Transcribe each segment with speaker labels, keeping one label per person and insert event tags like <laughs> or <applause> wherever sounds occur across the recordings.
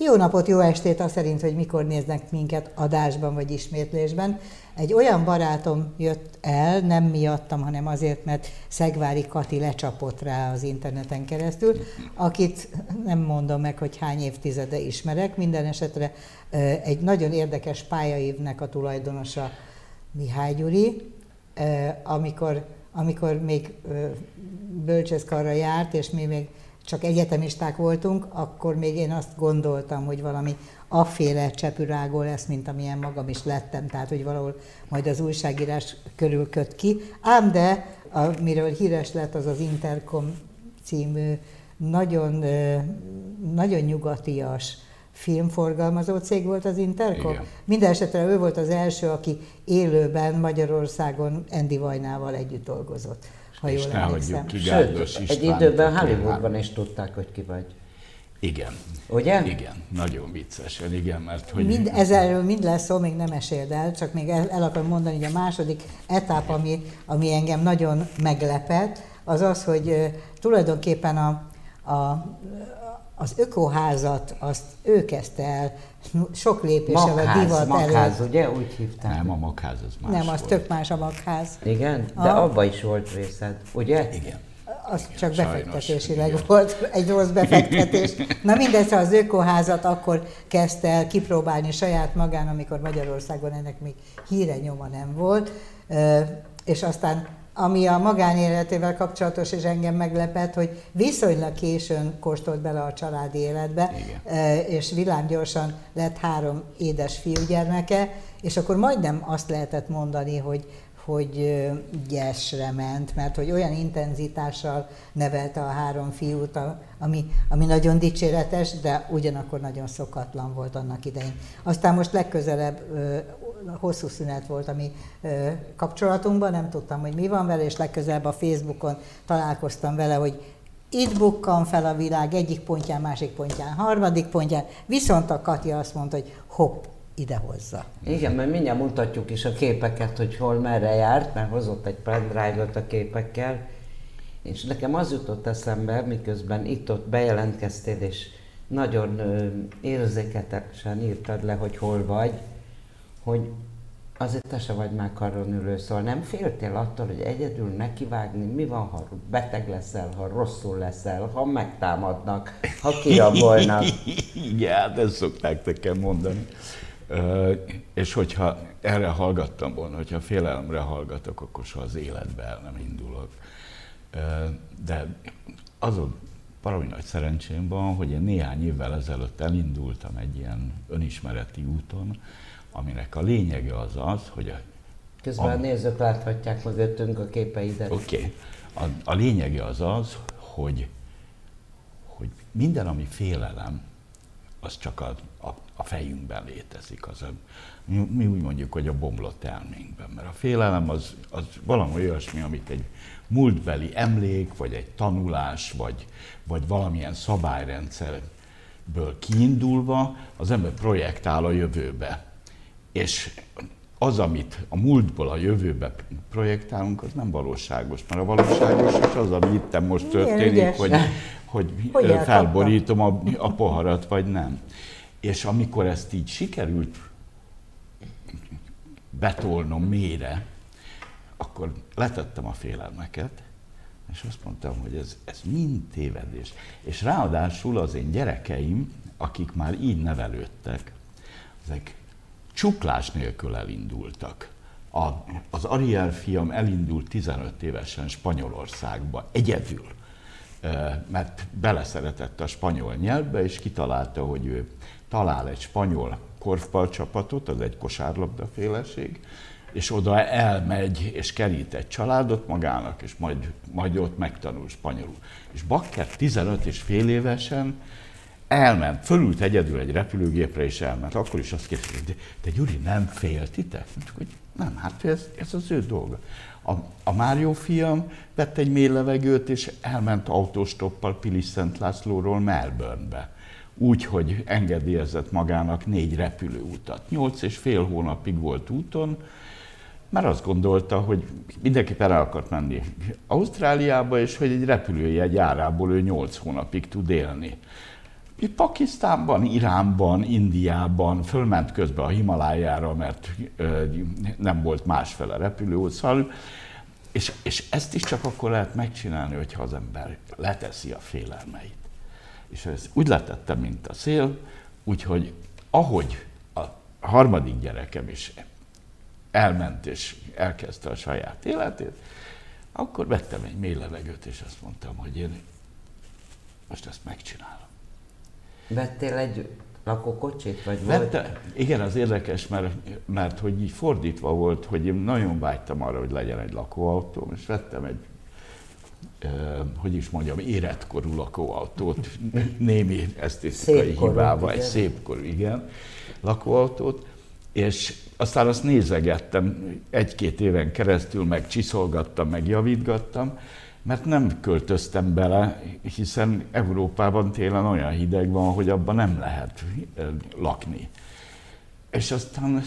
Speaker 1: Jó napot, jó estét, azt szerint, hogy mikor néznek minket adásban vagy ismétlésben. Egy olyan barátom jött el, nem miattam, hanem azért, mert Szegvári Kati lecsapott rá az interneten keresztül, akit nem mondom meg, hogy hány évtizede ismerek, minden esetre egy nagyon érdekes pályaívnek a tulajdonosa Mihály Gyuri, amikor, amikor még bölcsészkarra járt, és mi még csak egyetemisták voltunk, akkor még én azt gondoltam, hogy valami afféle csepürágó lesz, mint amilyen magam is lettem, tehát hogy valahol majd az újságírás körül köt ki. Ám de, amiről híres lett, az az Intercom című nagyon, nagyon nyugatias filmforgalmazó cég volt az Intercom. Igen. Minden esetre ő volt az első, aki élőben Magyarországon Andy Vajnával együtt dolgozott
Speaker 2: ha és jól ne hagyjuk
Speaker 3: ki Sőt, egy időben Hollywoodban is tudták, hogy ki vagy.
Speaker 2: Igen.
Speaker 3: Ugye?
Speaker 2: Igen, nagyon viccesen, igen, mert hogy...
Speaker 1: Mind, ezerről mind lesz szó, még nem eséld el, csak még el, el akarom mondani, hogy a második etap, ami, ami engem nagyon meglepett, az az, hogy tulajdonképpen a, a, az ökoházat, azt ő kezdte el sok
Speaker 3: magház, a divat magház, előtt. ugye? Úgy hívták.
Speaker 2: Nem, a magház az más
Speaker 1: Nem,
Speaker 2: az
Speaker 1: volt. tök más a magház.
Speaker 3: Igen? De a... abba is volt részed, ugye?
Speaker 2: Igen.
Speaker 1: Az igen, csak befektetésileg igen. volt, egy rossz befektetés. Na mindegy, az ökoházat akkor kezdte el kipróbálni saját magán, amikor Magyarországon ennek még híre nyoma nem volt, és aztán ami a magánéletével kapcsolatos, és engem meglepett, hogy viszonylag későn kóstolt bele a családi életbe, Igen. és villámgyorsan lett három édes fiúgyermeke, és akkor majdnem azt lehetett mondani, hogy, hogy gyesre ment, mert hogy olyan intenzitással nevelte a három fiút, ami, ami nagyon dicséretes, de ugyanakkor nagyon szokatlan volt annak idején. Aztán most legközelebb hosszú szünet volt a mi kapcsolatunkban, nem tudtam, hogy mi van vele, és legközelebb a Facebookon találkoztam vele, hogy itt bukkan fel a világ egyik pontján, másik pontján, harmadik pontján, viszont a Katja azt mondta, hogy hopp, idehozza.
Speaker 3: Igen, mert mindjárt mutatjuk is a képeket, hogy hol merre járt, mert hozott egy pendrive-ot a képekkel, és nekem az jutott eszembe, miközben itt-ott bejelentkeztél, és nagyon érzéketesen írtad le, hogy hol vagy, hogy azért te se vagy már karon ülő, szóval nem féltél attól, hogy egyedül nekivágni, mi van, ha beteg leszel, ha rosszul leszel, ha megtámadnak, ha kirabolnak. <laughs>
Speaker 2: Igen, hát ezt szokták nekem mondani. És hogyha erre hallgattam volna, hogyha félelemre hallgatok, akkor soha az életbe nem indulok. De azon parahogy nagy szerencsém van, hogy én néhány évvel ezelőtt elindultam egy ilyen önismereti úton, aminek a lényege az az, hogy a...
Speaker 3: Közben a, a nézők láthatják mögöttünk a képeidet.
Speaker 2: Oké. Okay. A, a lényege az az, hogy, hogy minden, ami félelem, az csak a, a, a fejünkben létezik. Az a, mi, mi úgy mondjuk, hogy a bomlott elménkben. Mert a félelem az, az valami olyasmi, amit egy múltbeli emlék, vagy egy tanulás, vagy, vagy valamilyen szabályrendszerből kiindulva az ember projektál a jövőbe. És az, amit a múltból a jövőbe projektálunk, az nem valóságos, mert a valóságos és az, ami itt most történik, hogy, hogy, <laughs> hogy felborítom a, a poharat, vagy nem. És amikor ezt így sikerült betolnom mélyre, akkor letettem a félelmeket, és azt mondtam, hogy ez, ez mind tévedés. És ráadásul az én gyerekeim, akik már így nevelődtek, ezek csuklás nélkül elindultak. A, az Ariel fiam elindult 15 évesen Spanyolországba, egyedül, mert beleszeretett a spanyol nyelvbe, és kitalálta, hogy ő talál egy spanyol korfbal csapatot, az egy kosárlabda féleség, és oda elmegy, és kerít egy családot magának, és majd, majd ott megtanul spanyolul. És Bakker 15 és fél évesen elment, fölült egyedül egy repülőgépre, és elment. Akkor is azt kérdezte, hogy te Gyuri, nem féltitek? Mondjuk, hogy nem, hát ez, ez az ő dolga. A, a Mário fiam vett egy mély levegőt, és elment autóstoppal Pilis Szent Lászlóról Melbournebe. Úgy, hogy engedélyezett magának négy repülőutat. Nyolc és fél hónapig volt úton, mert azt gondolta, hogy mindenképpen el akart menni Ausztráliába, és hogy egy repülőjegy árából ő nyolc hónapig tud élni Pakisztánban, Iránban, Indiában, fölment közben a Himalájára, mert nem volt másfele repülő, szóval, és, és ezt is csak akkor lehet megcsinálni, hogyha az ember leteszi a félelmeit. És ez úgy letettem, mint a szél, úgyhogy ahogy a harmadik gyerekem is elment és elkezdte a saját életét, akkor vettem egy mély levegőt, és azt mondtam, hogy én most ezt megcsinálom.
Speaker 3: Vettél egy lakókocsit, vagy
Speaker 2: Vette, volt? Igen, az érdekes, mert, mert hogy így fordítva volt, hogy én nagyon vágytam arra, hogy legyen egy lakóautóm, és vettem egy Uh, hogy is mondjam, életkorú lakóautót, némi esztétikai hibával, egy szépkorú, igen, lakóautót, és aztán azt nézegettem egy-két éven keresztül, meg csiszolgattam, meg javítgattam, mert nem költöztem bele, hiszen Európában télen olyan hideg van, hogy abban nem lehet lakni. És aztán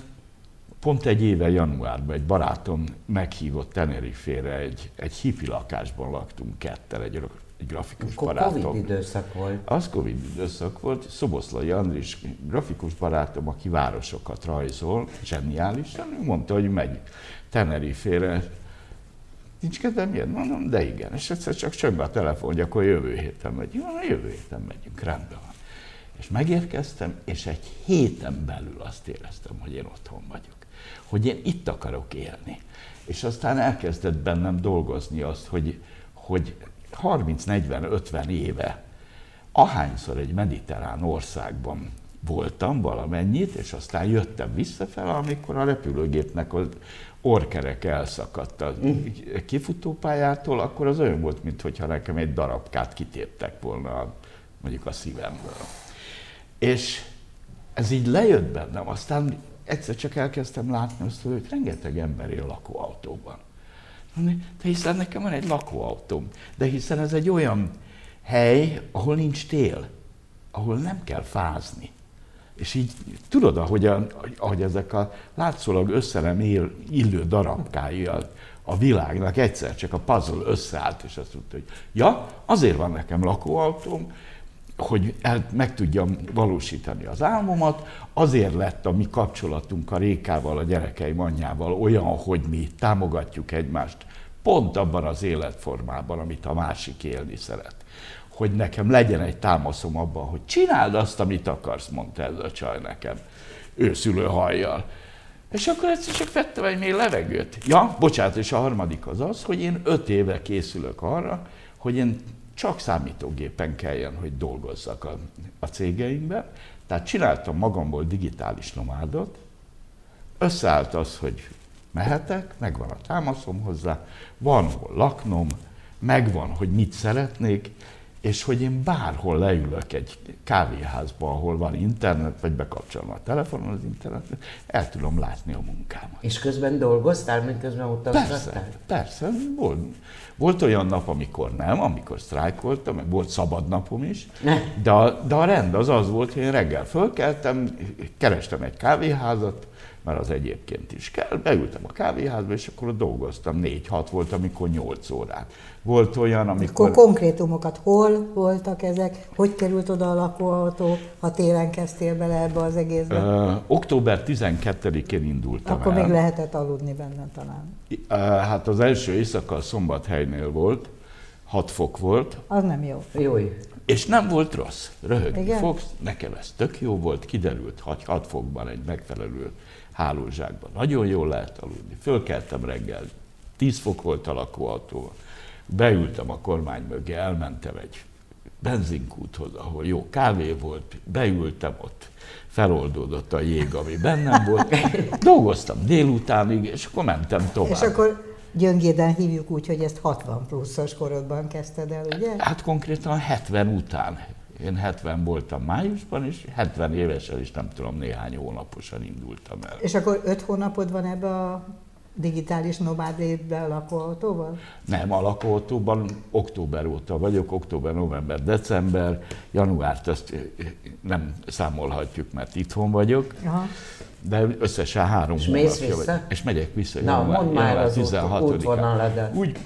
Speaker 2: pont egy éve januárban egy barátom meghívott Tenerifére, egy, egy hipi lakásban laktunk ketten, egy, egy grafikus
Speaker 3: Akkor
Speaker 2: barátom.
Speaker 3: Covid időszak volt.
Speaker 2: Az Covid időszak volt. Szoboszlai Andris, grafikus barátom, aki városokat rajzol, zseniálisan, ő mondta, hogy megy Tenerifére Nincs kedvem jönni? Mondom, de igen. És egyszer csak csöngbe a telefon, hogy akkor jövő héten megyünk. Mondom, jövő héten megyünk, rendben van. És megérkeztem, és egy héten belül azt éreztem, hogy én otthon vagyok. Hogy én itt akarok élni. És aztán elkezdett bennem dolgozni azt, hogy, hogy 30-40-50 éve ahányszor egy mediterrán országban voltam valamennyit, és aztán jöttem visszafele, amikor a repülőgépnek az orkerek elszakadt a kifutópályától, akkor az olyan volt, mintha nekem egy darabkát kitéptek volna mondjuk a szívemből. És ez így lejött bennem, aztán egyszer csak elkezdtem látni azt, hogy rengeteg ember él lakóautóban. De hiszen nekem van egy lakóautóm, de hiszen ez egy olyan hely, ahol nincs tél, ahol nem kell fázni. És így tudod, ahogy, a, ahogy ezek a látszólag össze él, illő darabkái a, a világnak egyszer csak a puzzle összeállt, és azt mondta, hogy ja, azért van nekem lakóautóm, hogy el, meg tudjam valósítani az álmomat, azért lett a mi kapcsolatunk a Rékával, a gyerekeim anyjával olyan, hogy mi támogatjuk egymást pont abban az életformában, amit a másik élni szeret hogy nekem legyen egy támaszom abban, hogy csináld azt, amit akarsz, mondta ez a csaj nekem, őszülő hajjal. És akkor egyszer csak vettem egy mély levegőt. Ja, bocsánat, és a harmadik az az, hogy én öt éve készülök arra, hogy én csak számítógépen kelljen, hogy dolgozzak a, a cégeimben. Tehát csináltam magamból digitális nomádot, összeállt az, hogy mehetek, megvan a támaszom hozzá, van hol laknom, megvan, hogy mit szeretnék, és hogy én bárhol leülök egy kávéházba, ahol van internet, vagy bekapcsolom a telefonon az internetet, el tudom látni a munkámat.
Speaker 3: És közben dolgoztál, mint közben utaztál?
Speaker 2: Persze, persze. Volt, volt olyan nap, amikor nem, amikor sztrájkoltam, meg volt szabad napom is, de a, de a rend az az volt, hogy én reggel fölkeltem, kerestem egy kávéházat, mert az egyébként is kell. Beültem a kávéházba, és akkor dolgoztam. Négy-hat volt, amikor nyolc órát. Volt olyan, amikor...
Speaker 1: Akkor konkrétumokat hol voltak ezek? Hogy került oda a lakóautó, ha télen kezdtél bele ebbe az egészbe? Ö,
Speaker 2: október 12-én indultam
Speaker 1: Akkor
Speaker 2: el.
Speaker 1: még lehetett aludni benne talán.
Speaker 2: Ö, hát az első éjszaka a szombathelynél volt, 6 fok volt.
Speaker 1: Az nem jó.
Speaker 3: Jó.
Speaker 2: És nem volt rossz. Röhögni Igen? fogsz, nekem ez tök jó volt, kiderült, hogy 6 fokban egy megfelelő hálózsákban. Nagyon jól lehet aludni. Fölkeltem reggel, 10 fok volt a lakóautó, beültem a kormány mögé, elmentem egy benzinkúthoz, ahol jó kávé volt, beültem ott, feloldódott a jég, ami bennem volt. Dolgoztam délutánig, és akkor mentem tovább.
Speaker 1: És akkor gyöngéden hívjuk úgy, hogy ezt 60 pluszos korodban kezdted el, ugye?
Speaker 2: Hát konkrétan 70 után. Én 70 voltam májusban, és 70 évesen is nem tudom, néhány hónaposan indultam el.
Speaker 1: És akkor 5 hónapod van ebbe a digitális nomád a lakóautóval?
Speaker 2: Nem, a lakóautóban október óta vagyok, október, november, december, januárt ezt nem számolhatjuk, mert itthon vagyok. Aha. De összesen három
Speaker 3: és hónapja vagy.
Speaker 2: És megyek vissza
Speaker 3: Na, január, mondd már az 16
Speaker 2: úgy,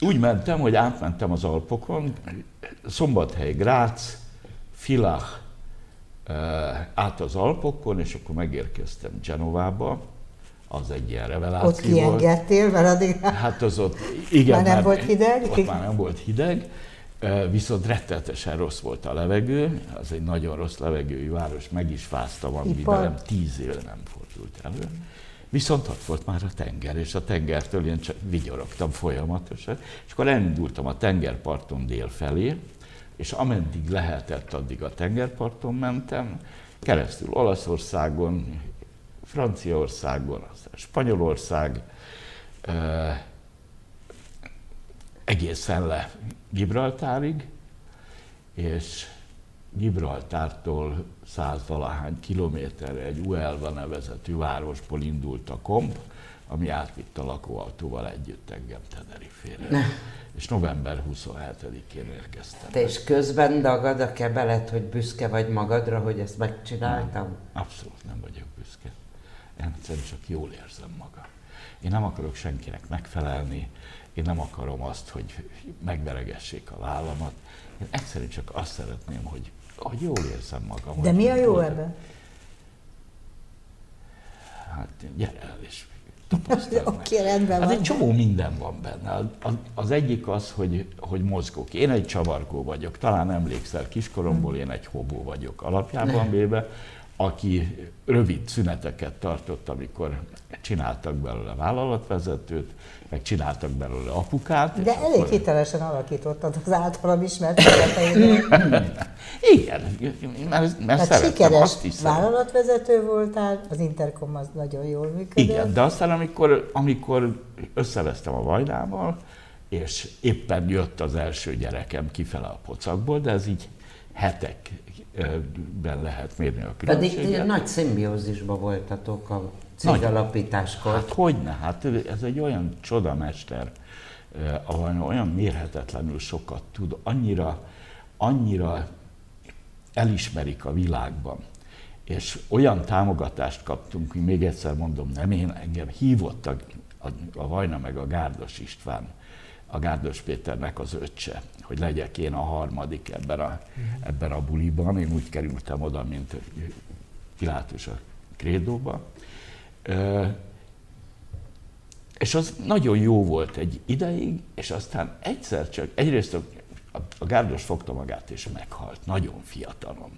Speaker 2: úgy mentem, hogy átmentem az Alpokon, Szombathely, Grác, Filach át az Alpokon, és akkor megérkeztem Genovába, az egy ilyen reveláció
Speaker 1: Ott kiengedtél, mert addig
Speaker 2: Hát az ott, igen.
Speaker 1: Már nem volt hideg?
Speaker 2: Ott már nem volt hideg, viszont rettenetesen rossz volt a levegő, az egy nagyon rossz levegői város, meg is fáztam, ami velem tíz éve nem fordult elő. Viszont ott volt már a tenger, és a tengertől én csak vigyorogtam folyamatosan, és akkor elindultam a tengerparton dél felé, és ameddig lehetett, addig a tengerparton mentem, keresztül Olaszországon, Franciaországon, aztán Spanyolország, egészen le Gibraltárig, és Gibraltártól százvalahány kilométerre egy Uelva nevezetű városból indult a komp, ami átvitt a lakóautóval együtt engem Tenerife-re. És november 27-én érkeztem.
Speaker 3: Te és közben dagad a kebelet, hogy büszke vagy magadra, hogy ezt megcsináltam? Nem,
Speaker 2: abszolút nem vagyok büszke. Én egyszerűen csak jól érzem magam. Én nem akarok senkinek megfelelni, én nem akarom azt, hogy megveregessék a vállamat. Én egyszerűen csak azt szeretném, hogy, hogy jól érzem magam.
Speaker 1: De mi a jó ebben?
Speaker 2: Hát gyere el és <laughs>
Speaker 1: Oké, okay, rendben
Speaker 2: hát van. egy csomó minden van benne. Az, az egyik az, hogy, hogy mozgok. Én egy csavargó vagyok. Talán emlékszel, kiskoromból én egy hobó vagyok alapjában véve, aki rövid szüneteket tartott, amikor csináltak belőle vállalatvezetőt, meg csináltak belőle apukát.
Speaker 1: De elég akkor... hitelesen alakítottad az általam ismert
Speaker 2: Igen, mert, mert hát
Speaker 1: sikeres azt is vállalatvezető voltál, az Intercom az nagyon jól működött.
Speaker 2: Igen, de aztán amikor, amikor összevesztem a Vajdával, és éppen jött az első gyerekem kifele a pocakból, de ez így hetekben lehet mérni a különbséget.
Speaker 3: Pedig nagy szimbiózisban voltatok a cégalapításkor.
Speaker 2: Hát hogyne, hát ez egy olyan csodamester, ahol olyan mérhetetlenül sokat tud, annyira, annyira elismerik a világban. És olyan támogatást kaptunk, hogy még egyszer mondom, nem én, engem hívottak a, a Vajna meg a Gárdos István, a Gárdos Péternek az öccse, hogy legyek én a harmadik ebben a, ebben a buliban. Én úgy kerültem oda, mint Pilátus a krédóba. És az nagyon jó volt egy ideig, és aztán egyszer csak, egyrészt a, Gárdos fogta magát és meghalt, nagyon fiatalon.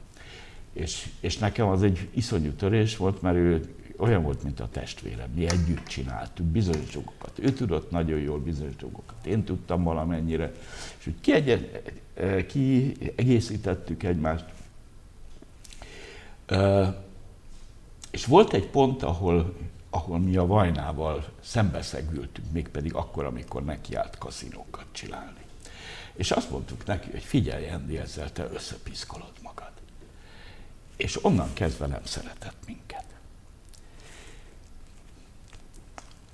Speaker 2: És, és nekem az egy iszonyú törés volt, mert ő olyan volt, mint a testvérem. Mi együtt csináltuk bizonyos dolgokat. Ő tudott nagyon jól bizonyos dolgokat. Én tudtam valamennyire. És úgy kiegészítettük egymást. És volt egy pont, ahol, ahol mi a Vajnával szembeszegültünk, mégpedig akkor, amikor nekiállt kaszinókat csinálni. És azt mondtuk neki, hogy figyelj, Endi, ezzel te összepiszkolod magad. És onnan kezdve nem szeretett minket.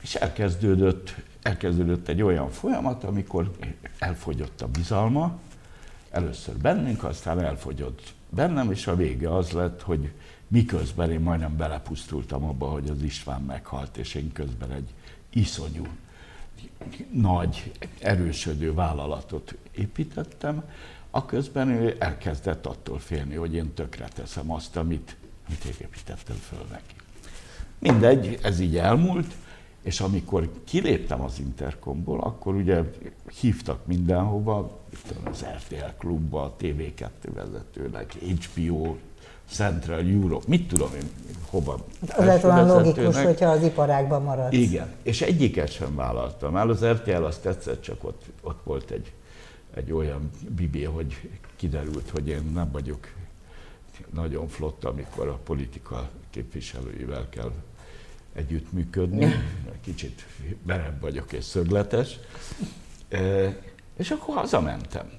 Speaker 2: És elkezdődött, elkezdődött egy olyan folyamat, amikor elfogyott a bizalma, először bennünk, aztán elfogyott bennem, és a vége az lett, hogy miközben én majdnem belepusztultam abba, hogy az István meghalt, és én közben egy iszonyú, nagy, erősödő vállalatot építettem, a közben ő elkezdett attól félni, hogy én tökre teszem azt, amit, amit építettem föl neki. Mindegy, ez így elmúlt, és amikor kiléptem az Intercomból, akkor ugye hívtak mindenhova, az RTL klubba, a TV2 vezetőnek, HBO, Central Europe, mit tudom én, hova.
Speaker 1: Az lett olyan logikus, hogyha az iparágban marad.
Speaker 2: Igen, és egyiket sem vállaltam el. Az RTL azt tetszett, csak ott, ott volt egy, egy olyan bibé, hogy kiderült, hogy én nem vagyok nagyon flott, amikor a politika képviselőivel kell együttműködni. Kicsit berebb vagyok és szögletes. E, és akkor hazamentem.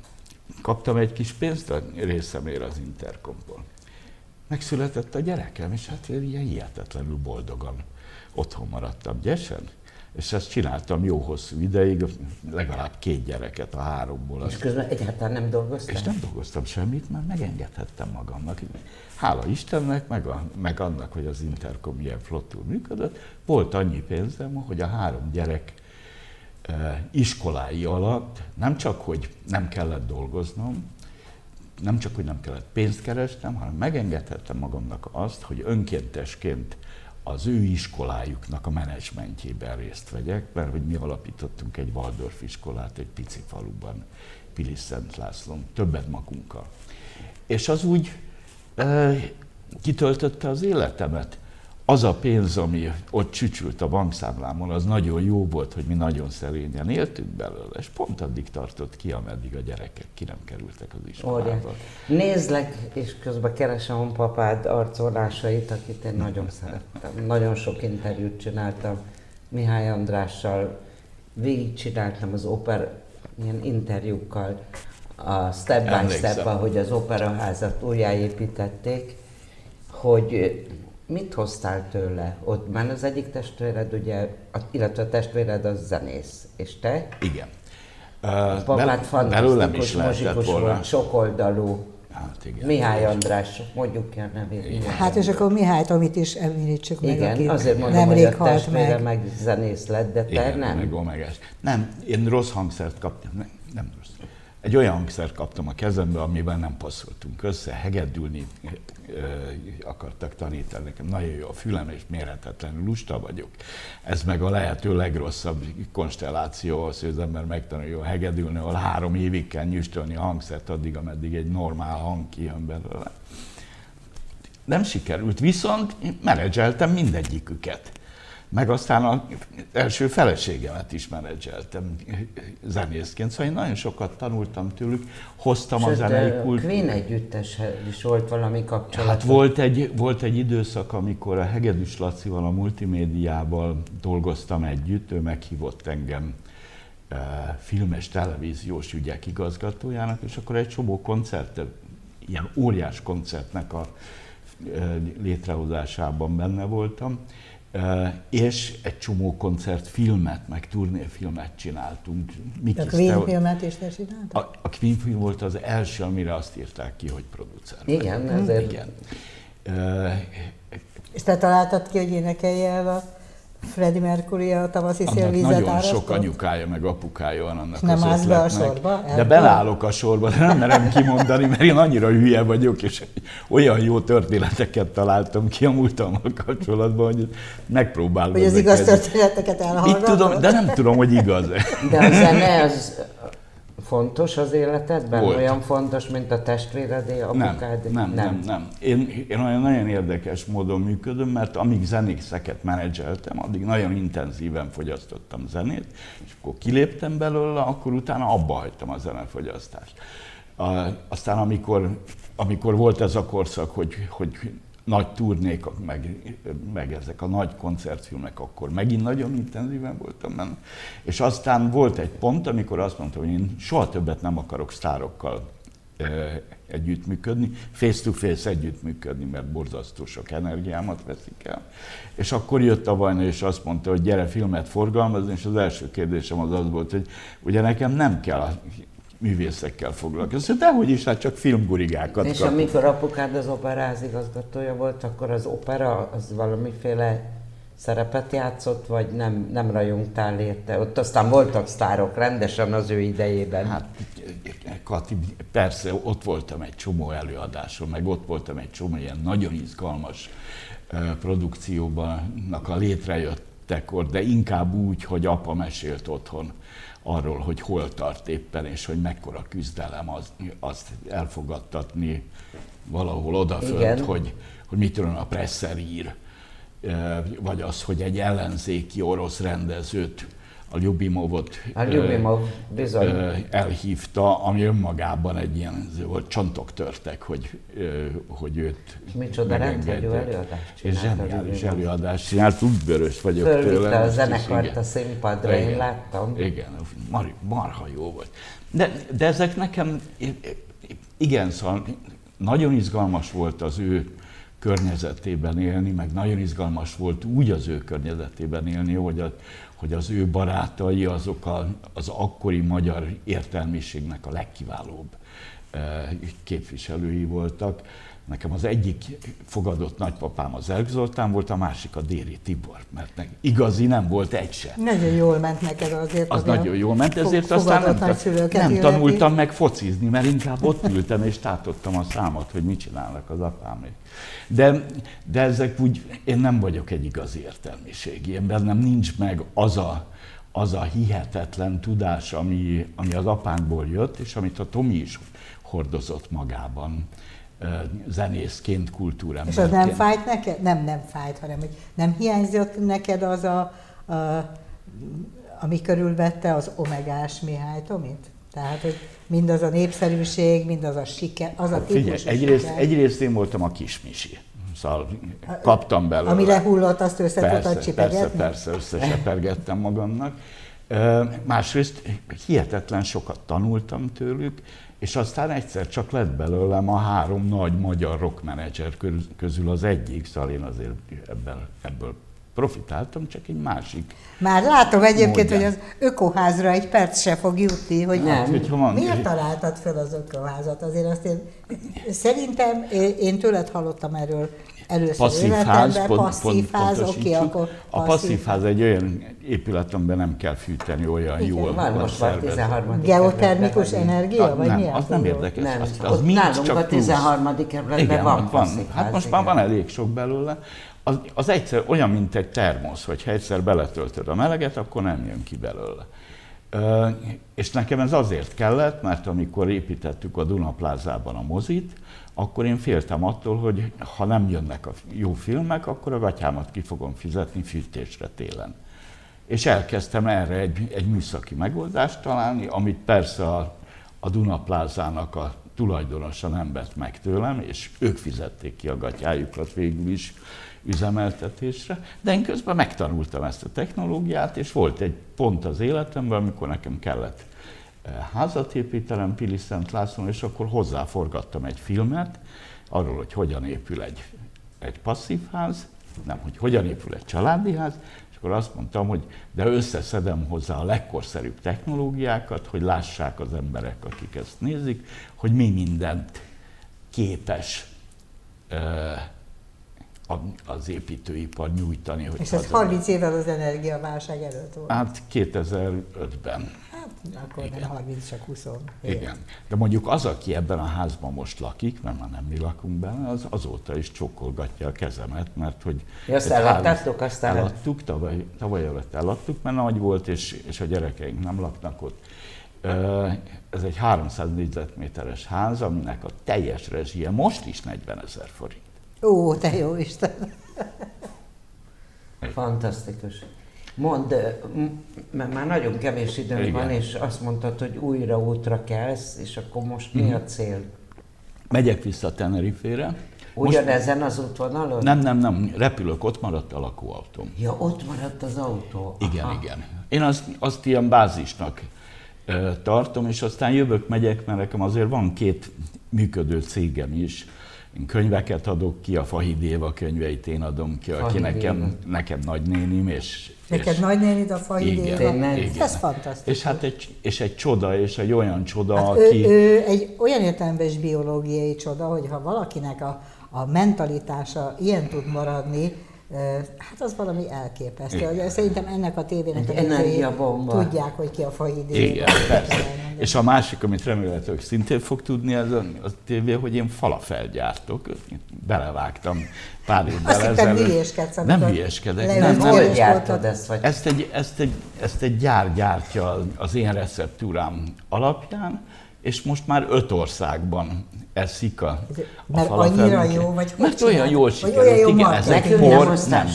Speaker 2: Kaptam egy kis pénzt a részemért az Interkomból megszületett a gyerekem, és hát én ilyen hihetetlenül boldogan otthon maradtam gyesen, és ezt csináltam jó hosszú ideig, legalább két gyereket a háromból.
Speaker 3: És közben egyáltalán nem dolgoztam?
Speaker 2: És nem dolgoztam semmit, mert megengedhettem magamnak. Hála Istennek, meg, a, meg annak, hogy az Intercom ilyen flottul működött, volt annyi pénzem, hogy a három gyerek iskolái alatt nem csak, hogy nem kellett dolgoznom, nem csak, hogy nem kellett pénzt keresnem, hanem megengedhettem magamnak azt, hogy önkéntesként az ő iskolájuknak a menedzsmentjében részt vegyek, mert hogy mi alapítottunk egy Waldorf iskolát egy pici faluban, Pilis Szent Lászlón, többet magunkkal. És az úgy e, kitöltötte az életemet az a pénz, ami ott csücsült a bankszámlámon, az nagyon jó volt, hogy mi nagyon szerényen éltünk belőle, és pont addig tartott ki, ameddig a gyerekek ki nem kerültek az iskolába.
Speaker 3: Nézlek, és közben keresem a papád arcolásait, akit én nagyon szerettem. Nagyon sok interjút csináltam Mihály Andrással, végigcsináltam az oper ilyen interjúkkal, a step by Emlékszem. step, ahogy az operaházat újjáépítették, hogy Mit hoztál tőle? Ott már az egyik testvéred, ugye, illetve a testvéred az zenész, és te?
Speaker 2: Igen.
Speaker 3: Uh, Papát fantasztikus muzsikus volt, sokoldalú. Hát igen. Mihály András, mondjuk ki a nevét. Igen.
Speaker 1: Hát és akkor Mihályt, amit is említsük
Speaker 3: meg, Igen, azért mondom, hogy a testvére meg. meg zenész lett, de te
Speaker 2: igen,
Speaker 3: nem.
Speaker 2: Meg omegás. Nem, én rossz hangszert kaptam. Nem, nem rossz. Egy olyan hangszert kaptam a kezembe, amivel nem passzoltunk össze, hegedülni akartak tanítani. Nekem nagyon jó a fülem, és mérhetetlenül lusta vagyok. Ez meg a lehető legrosszabb konstelláció az, hogy az ember megtanulja hegedülni, ahol három évig kell nyüstölni a hangszert addig, ameddig egy normál hang kijön belőle. Nem sikerült, viszont menedzseltem mindegyiküket meg aztán az első feleségemet is menedzseltem zenészként, szóval én nagyon sokat tanultam tőlük, hoztam Sőt, a zenei kult...
Speaker 3: Queen együttes is volt valami kapcsolat.
Speaker 2: Hát volt egy, volt egy időszak, amikor a Hegedűs Lacival a multimédiával dolgoztam együtt, ő meghívott engem e, filmes televíziós ügyek igazgatójának, és akkor egy csomó koncert, ilyen óriás koncertnek a e, létrehozásában benne voltam, és egy csomó koncertfilmet, meg turnéfilmet csináltunk.
Speaker 1: Miki a Queen filmet is te csináltad?
Speaker 2: A, a Queen film volt az első, amire azt írták ki, hogy producer.
Speaker 3: Igen, ezért. Igen. Uh,
Speaker 1: és te találtad ki, hogy énekelje el a Freddie Mercury a tavaszi szélvizet
Speaker 2: Nagyon árasztott? sok anyukája meg apukája van annak
Speaker 1: nem az állsz be a sorba?
Speaker 2: De belállok a sorba, de nem merem kimondani, mert én annyira hülye vagyok, és olyan jó történeteket találtam ki a múltammal kapcsolatban, hogy megpróbálom.
Speaker 1: Hogy az igaz történeteket elhallgatod?
Speaker 2: Itt tudom, de nem tudom, hogy igaz -e.
Speaker 3: De a zene az fontos az életedben? Volt. Olyan fontos, mint a testvéredé, apukád?
Speaker 2: Nem, nem, nem. nem, nem. Én, én olyan nagyon érdekes módon működöm, mert amíg zenészeket menedzseltem, addig nagyon intenzíven fogyasztottam zenét, és akkor kiléptem belőle, akkor utána abba hagytam a zenefogyasztást. Aztán amikor, amikor volt ez a korszak, hogy, hogy nagy turnék, meg, meg ezek a nagy koncertfilmek, akkor megint nagyon intenzíven voltam benne. És aztán volt egy pont, amikor azt mondtam, hogy én soha többet nem akarok sztárokkal e, együttműködni, face-to-face együttműködni, mert borzasztó sok energiámat veszik el. És akkor jött a Vajna, és azt mondta, hogy gyere filmet forgalmazni, és az első kérdésem az az volt, hogy ugye nekem nem kell művészekkel foglalkozni. De hogy is, hát csak filmgurigákat
Speaker 3: És kap. amikor apukád az operáz igazgatója volt, akkor az opera az valamiféle szerepet játszott, vagy nem, nem rajongtál érte? Ott aztán voltak sztárok rendesen az ő idejében.
Speaker 2: Hát Kati, persze ott voltam egy csomó előadáson, meg ott voltam egy csomó ilyen nagyon izgalmas produkcióban a létrejöttekor, de inkább úgy, hogy apa mesélt otthon arról, hogy hol tart éppen, és hogy mekkora küzdelem az, azt elfogadtatni valahol odafönt, hogy, hogy mit tudom, a Presser ír, vagy az, hogy egy ellenzéki orosz rendezőt a Ljubimovot
Speaker 3: a Ljubimov, bizony.
Speaker 2: elhívta, ami önmagában egy ilyen, volt csontok törtek, hogy, hogy őt
Speaker 3: Micsoda rendhagyó előadást.
Speaker 2: És zseniális előadást csinált, úgy bőrös vagyok
Speaker 3: Fölvitte tőle. a zenekart a színpadra, igen, én láttam.
Speaker 2: Igen, mar, marha jó volt. De, de ezek nekem, igen, szóval nagyon izgalmas volt az ő környezetében élni, meg nagyon izgalmas volt úgy az ő környezetében élni, hogy, a, hogy az ő barátai azok a, az akkori magyar értelmiségnek a legkiválóbb eh, képviselői voltak. Nekem az egyik fogadott nagypapám az Erk Zoltán volt, a másik a Déri Tibor, mert meg igazi nem volt egy se.
Speaker 1: Nagyon jól ment neked azért.
Speaker 2: Az nagyon jól ment, ezért aztán nem, nem tanultam meg focizni, mert inkább ott ültem és tátottam a számot, hogy mit csinálnak az apámék. De, de ezek úgy, én nem vagyok egy igazi értelmiségi, én bennem nincs meg az a, az a hihetetlen tudás, ami, ami az apánkból jött, és amit a Tomi is hordozott magában zenészként, kultúremberként.
Speaker 1: És az nem fájt neked? Nem, nem fájt, hanem hogy nem hiányzott neked az a, a ami körülvette az omegás Mihály Tomit? Tehát, hogy mindaz a népszerűség, mindaz a siker, az a típusú
Speaker 2: Figyelj, egyrészt, egyrészt én voltam a kismisi. Szóval kaptam belőle.
Speaker 1: Ami lehullott, azt össze
Speaker 2: persze,
Speaker 1: tudtad csipegetni?
Speaker 2: Persze, persze, összesepergettem magamnak. Másrészt hihetetlen sokat tanultam tőlük, és aztán egyszer csak lett belőlem a három nagy magyar rockmenedzser közül az egyik, szóval én azért ebben, ebből profitáltam, csak egy másik.
Speaker 1: Már látom egyébként, módján. hogy az ökoházra egy perc se fog jutni, hogy nem. Hát, hogyha van, miért találtad fel az ökoházat? Azért azt én, szerintem, én tőled hallottam erről először
Speaker 2: passzív ház, pont, passzív pont, ház, oké, akkor A passzív ház egy olyan épület, amiben nem kell fűteni olyan Igen, jól.
Speaker 3: Van most már 13.
Speaker 1: Geotermikus energia, a, vagy
Speaker 2: nem,
Speaker 1: mi
Speaker 2: az? nem érdekes. Nem,
Speaker 3: az, az mind csak a 13. kerületben van, van.
Speaker 2: Hát most már van elég sok belőle. Az, az egyszer olyan, mint egy termosz, hogyha egyszer beletöltöd a meleget, akkor nem jön ki belőle. És nekem ez azért kellett, mert amikor építettük a Dunaplázában a mozit, akkor én féltem attól, hogy ha nem jönnek a jó filmek, akkor a gatyámat ki fogom fizetni fűtésre télen. És elkezdtem erre egy, egy műszaki megoldást találni, amit persze a, a Dunaplázának a tulajdonosa nem vett meg tőlem, és ők fizették ki a gatyájukat végül is üzemeltetésre, de én közben megtanultam ezt a technológiát, és volt egy pont az életemben, amikor nekem kellett házat építenem Pili Szent Lászlón, és akkor hozzáforgattam egy filmet arról, hogy hogyan épül egy, egy passzív ház, nem, hogy hogyan épül egy családi ház, és akkor azt mondtam, hogy de összeszedem hozzá a legkorszerűbb technológiákat, hogy lássák az emberek, akik ezt nézik, hogy mi mindent képes az építőipar nyújtani. Hogy
Speaker 1: És ez 30 évvel az energiaválság előtt volt?
Speaker 2: Hát 2005-ben.
Speaker 1: Akkor Igen. nem 30, csak 20.
Speaker 2: Igen. De mondjuk az, aki ebben a házban most lakik, mert már nem mi lakunk benne, az azóta is csókolgatja a kezemet, mert hogy...
Speaker 3: Ja, azt eladtátok, aztán...
Speaker 2: Eladtuk, tavaly, tavaly előtt eladtuk, mert nagy volt, és, és a gyerekeink nem laknak ott. Ez egy 300 négyzetméteres ház, aminek a teljes rezsie most is 40 ezer forint.
Speaker 1: Ó, te jó Isten!
Speaker 3: Fantasztikus. Mondd, mert már nagyon kevés időm van, és azt mondtad, hogy újra útra kelsz, és akkor most mi a mhm. cél?
Speaker 2: Megyek vissza Tenerifére.
Speaker 3: Ugyanezen az útvonalon?
Speaker 2: Nem, nem, nem, repülök, ott maradt a lakóautóm.
Speaker 3: Ja, ott maradt az autó.
Speaker 2: Igen, Aha. igen. Én azt, azt ilyen bázisnak tartom, és aztán jövök, megyek, mert nekem azért van két működő cégem is, én könyveket adok ki, a Fahid Éva könyveit én adom ki, Fahid aki nekem, nekem nagynénim, és...
Speaker 1: Neked
Speaker 2: és,
Speaker 1: nagynénid a Fahid igen, Éva? Igen. Ez fantasztikus.
Speaker 2: És hát egy, és egy csoda, és egy olyan csoda,
Speaker 1: hát
Speaker 2: aki...
Speaker 1: Ő, ő egy olyan értelemben is biológiai csoda, hogy ha valakinek a, a mentalitása ilyen tud maradni, Hát az valami elképesztő. Igen. Szerintem ennek a tévének
Speaker 3: Egy a
Speaker 1: tudják, hogy ki a fai
Speaker 2: Igen, persze. És a másik, amit remélhetőleg szintén fog tudni, az a, a tévé, hogy én falafel Belevágtam pár évvel
Speaker 1: Azt ezelőtt.
Speaker 2: Nem hülyeskedek.
Speaker 3: Nem, nem, nem gyártod ezt? Vagy?
Speaker 2: Ezt egy, ezt, egy, ezt egy gyár gyártja az én receptúrám alapján, és most már öt országban eszik a, a
Speaker 1: Mert annyira jó, vagy hogy
Speaker 2: Mert olyan jól sikerült, olyan jó igen, ez egy por, nem,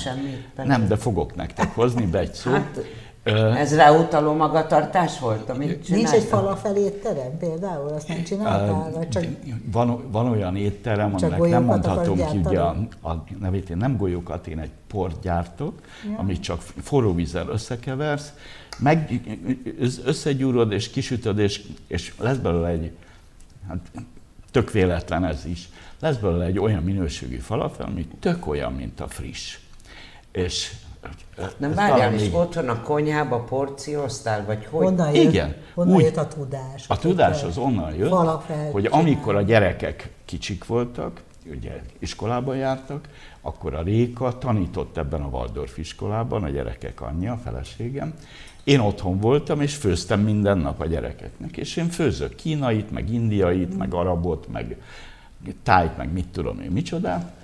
Speaker 2: nem, nem, de fogok nektek hozni be egy szót. Hát,
Speaker 3: ez ráutaló magatartás volt, amit
Speaker 1: csináltam? Nincs egy falafel étterem például, azt nem csináltál? Csak
Speaker 2: van, van olyan étterem, aminek nem mondhatom ki ugye a, a nevét, én nem golyókat, én egy port gyártok, ja. amit csak forró vízzel összekeversz, meg összegyúrod és kisütöd, és, és lesz belőle egy, hát tök véletlen ez is, lesz belőle egy olyan minőségű falafel, ami tök olyan, mint a friss. És
Speaker 3: nem várjál, és otthon a konyhába porcióztál, vagy hogy?
Speaker 1: Honnan jött, Igen. Honnan úgy, jött a tudás?
Speaker 2: A tudás az onnan jött, hogy amikor a gyerekek kicsik voltak, ugye iskolában jártak, akkor a Réka tanított ebben a Waldorf iskolában, a gyerekek anyja, a feleségem. Én otthon voltam, és főztem minden nap a gyerekeknek. És én főzök kínait, meg indiait, meg arabot, meg tájt, meg mit tudom én, micsodát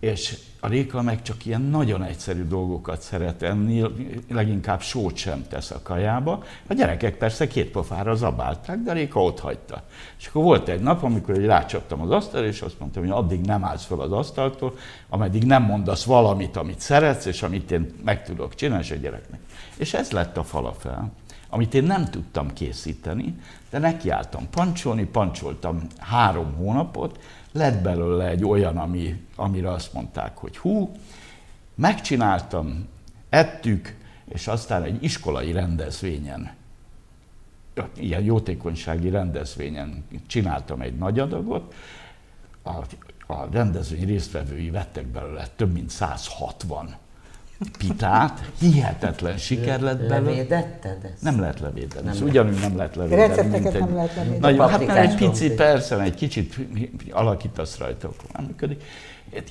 Speaker 2: és a Réka meg csak ilyen nagyon egyszerű dolgokat szeret enni, leginkább sót sem tesz a kajába. A gyerekek persze két pofára zabálták, de a Réka ott hagyta. És akkor volt egy nap, amikor egy rácsaptam az asztalra, és azt mondtam, hogy addig nem állsz fel az asztaltól, ameddig nem mondasz valamit, amit szeretsz, és amit én meg tudok csinálni, és a gyereknek. És ez lett a falafel, amit én nem tudtam készíteni, de nekiálltam pancsolni, pancsoltam három hónapot, lett belőle egy olyan, ami, amire azt mondták, hogy hú, megcsináltam, ettük, és aztán egy iskolai rendezvényen, ilyen jótékonysági rendezvényen csináltam egy nagy adagot, a, a rendezvény résztvevői vettek belőle több mint 160 pitát, hihetetlen siker lett belőle.
Speaker 3: Levédetted ezt?
Speaker 2: Nem lehet levédeni, nem ugyanúgy nem lehet levédeni.
Speaker 1: Recepteket nem lehet levédeni.
Speaker 2: Nagyon, hát mert egy pici, persze, egy kicsit alakítasz rajta, akkor nem működik.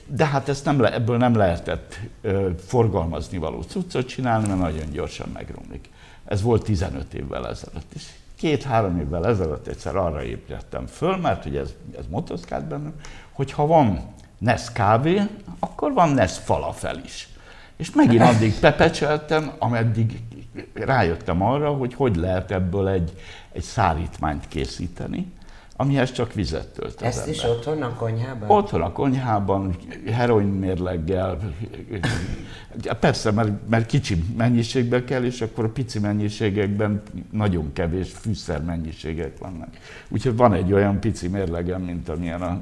Speaker 2: De hát ezt nem le, ebből nem lehetett ö, forgalmazni való cuccot csinálni, mert nagyon gyorsan megromlik. Ez volt 15 évvel ezelőtt. És két-három évvel ezelőtt egyszer arra ébredtem föl, mert ugye ez, ez motoszkált bennem, hogy ha van Nesz kávé, akkor van Nesz falafel is. És megint <laughs> addig pepecseltem, ameddig rájöttem arra, hogy hogy lehet ebből egy, egy szárítmányt készíteni, amihez csak vizet tölt
Speaker 3: Ezt ember. is otthon a konyhában?
Speaker 2: Otthon a konyhában, heroin mérleggel. Persze, mert, mert kicsi mennyiségben kell, és akkor a pici mennyiségekben nagyon kevés fűszer mennyiségek vannak. Úgyhogy van egy olyan pici mérlegem, mint amilyen a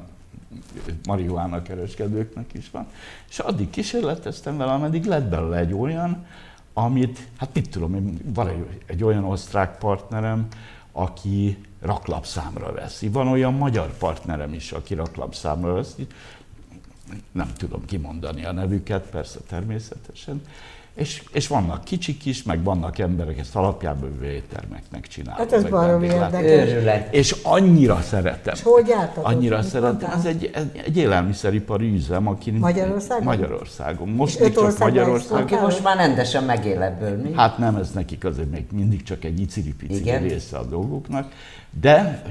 Speaker 2: marihuána kereskedőknek is van. És addig kísérleteztem vele, ameddig lett belőle egy olyan, amit, hát mit tudom, van egy, egy olyan osztrák partnerem, aki raklapszámra veszi. Van olyan magyar partnerem is, aki raklapszámra veszi. Nem tudom kimondani a nevüket, persze természetesen. És, és vannak kicsik is, meg vannak emberek, ezt alapjában éttermeknek csinálják.
Speaker 1: Hát ez baromi érdekes.
Speaker 2: És annyira szeretem. És
Speaker 1: hogy?
Speaker 2: Annyira szeretem. Ez egy, egy élelmiszeripari üzem, aki
Speaker 1: Magyarországon?
Speaker 2: Magyarországon. Most még csak Magyarországon.
Speaker 3: Aki most már rendesen megél ebből, mi?
Speaker 2: Hát nem, ez nekik azért még mindig csak egy iciri része a dolgoknak. De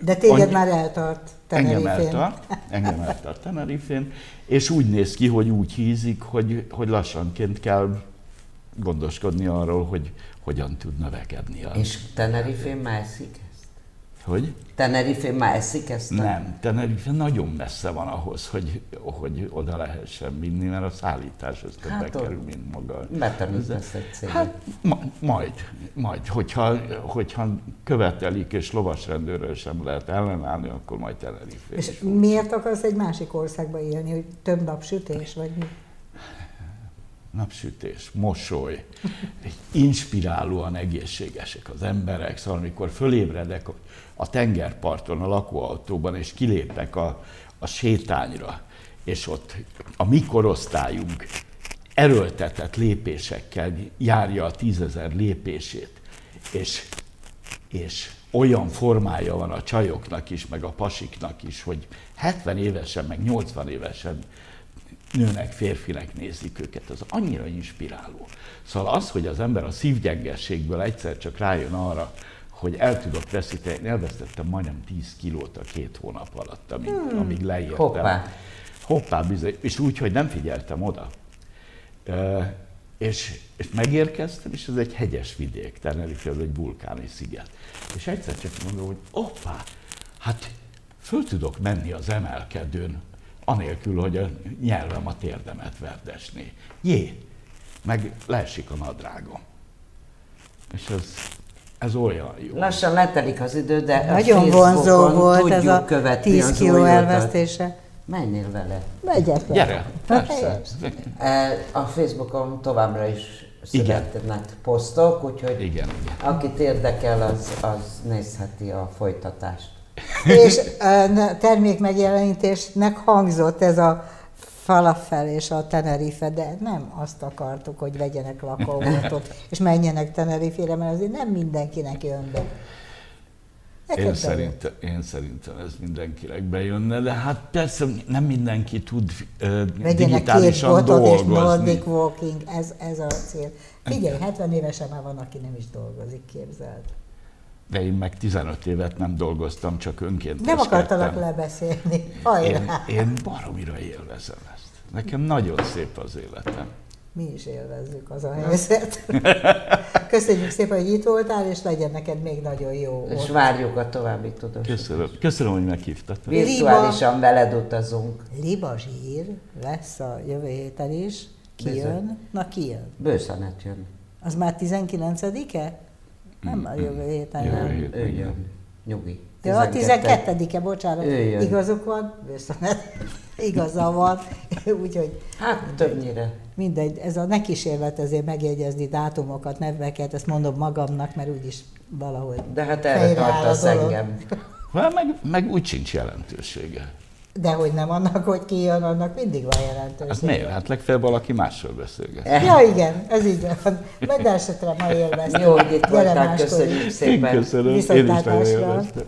Speaker 1: de téged annyi, már eltart
Speaker 2: Tenerifén. Engem eltart, engem eltart Tenerifén, és úgy néz ki, hogy úgy hízik, hogy, hogy lassanként kell gondoskodni arról, hogy hogyan tud növekedni.
Speaker 3: És Tenerifén már eszik?
Speaker 2: Hogy?
Speaker 3: Tenerife már eszik ezt?
Speaker 2: Nem, Tenerife nagyon messze van ahhoz, hogy, hogy oda lehessen vinni, mert a szállítás az többe hát kerül, mint maga.
Speaker 3: Betanítesz egy céget.
Speaker 2: Hát ma, majd, majd, hogyha, hogyha követelik és lovasrendőről sem lehet ellenállni, akkor majd Tenerife.
Speaker 1: És miért akarsz egy másik országba élni, hogy több napsütés, vagy mi?
Speaker 2: napsütés, mosoly, inspirálóan egészségesek az emberek, szóval amikor fölébredek a tengerparton, a lakóautóban, és kilépek a, a sétányra, és ott a mi korosztályunk erőltetett lépésekkel járja a tízezer lépését, és, és olyan formája van a csajoknak is, meg a pasiknak is, hogy 70 évesen, meg 80 évesen nőnek, férfinek nézik őket, az annyira inspiráló. Szóval az, hogy az ember a szívgyengességből egyszer csak rájön arra, hogy el tudok veszíteni, elvesztettem majdnem 10 kilót a két hónap alatt, amíg, hmm. amíg leértem.
Speaker 3: Hoppá.
Speaker 2: Hoppá bizony, és úgy, hogy nem figyeltem oda. E, és, és megérkeztem, és ez egy hegyes vidék, Tenerife, ez egy vulkáni sziget. És egyszer csak mondom, hogy hoppá, hát föl tudok menni az emelkedőn, anélkül, hogy a nyelvem a térdemet verdesné. Jé, meg leesik a nadrágom. És ez, ez olyan jó.
Speaker 3: Lassan letelik az idő, de
Speaker 1: Nagyon vonzó volt ez a 10 kiló elvesztése.
Speaker 3: Menjél vele.
Speaker 1: Megyek
Speaker 2: vele. Gyere, persze.
Speaker 3: E, a Facebookon továbbra is születnek posztok, úgyhogy
Speaker 2: igen, igen.
Speaker 3: akit érdekel, az, az nézheti a folytatást.
Speaker 1: És a termék megjelenítésnek hangzott ez a falafel és a Tenerife, de nem azt akartuk, hogy vegyenek lakóvonatot, <laughs> és menjenek Tenerifére, mert azért nem mindenkinek jön be.
Speaker 2: Én szerintem, én szerintem ez mindenkinek bejönne, de hát persze nem mindenki tud uh, digitálisan dolgozni. és
Speaker 1: Nordic Walking, ez, ez a cél. Figyelj, 70 évesen már van, aki nem is dolgozik, képzeld.
Speaker 2: De én meg 15 évet nem dolgoztam, csak önként.
Speaker 1: Nem akartalak lebeszélni.
Speaker 2: Én, én baromira élvezem. Nekem nagyon szép az életem
Speaker 1: mi is élvezzük az a helyzet. <laughs> Köszönjük szépen, hogy itt voltál, és legyen neked még nagyon jó.
Speaker 3: És várjuk a további tudósítást.
Speaker 2: Köszönöm, Köszönöm, hogy meghívtatok.
Speaker 3: Virtuálisan Liba, veled utazunk.
Speaker 1: Liba zsír lesz a jövő héten is. Ki Bizony. jön? Na ki jön?
Speaker 3: Bőszenet jön.
Speaker 1: Az már 19-e? Nem a jövő héten
Speaker 3: jön. Ő jön. Nyugi.
Speaker 1: Ja, a 12-e, bocsánat. Igazuk van, Bőszenet. Igaza van. <laughs> Úgyhogy...
Speaker 3: Hát többnyire.
Speaker 1: Mindegy, ez a ne ezért megjegyezni dátumokat, neveket, ezt mondom magamnak, mert úgyis valahogy
Speaker 3: De hát erre tartasz engem. <laughs>
Speaker 2: Meg, meg úgy sincs jelentősége.
Speaker 1: De hogy nem annak, hogy ki jön, annak mindig van jelentősége.
Speaker 2: Hát miért? Hát legfeljebb valaki mással beszélget.
Speaker 1: Ja, igen, ez így van. Meg esetre ma élveztem.
Speaker 3: Jó, hogy itt voltál, köszönjük szépen.
Speaker 2: Én köszönöm, én is nagyon élveztem.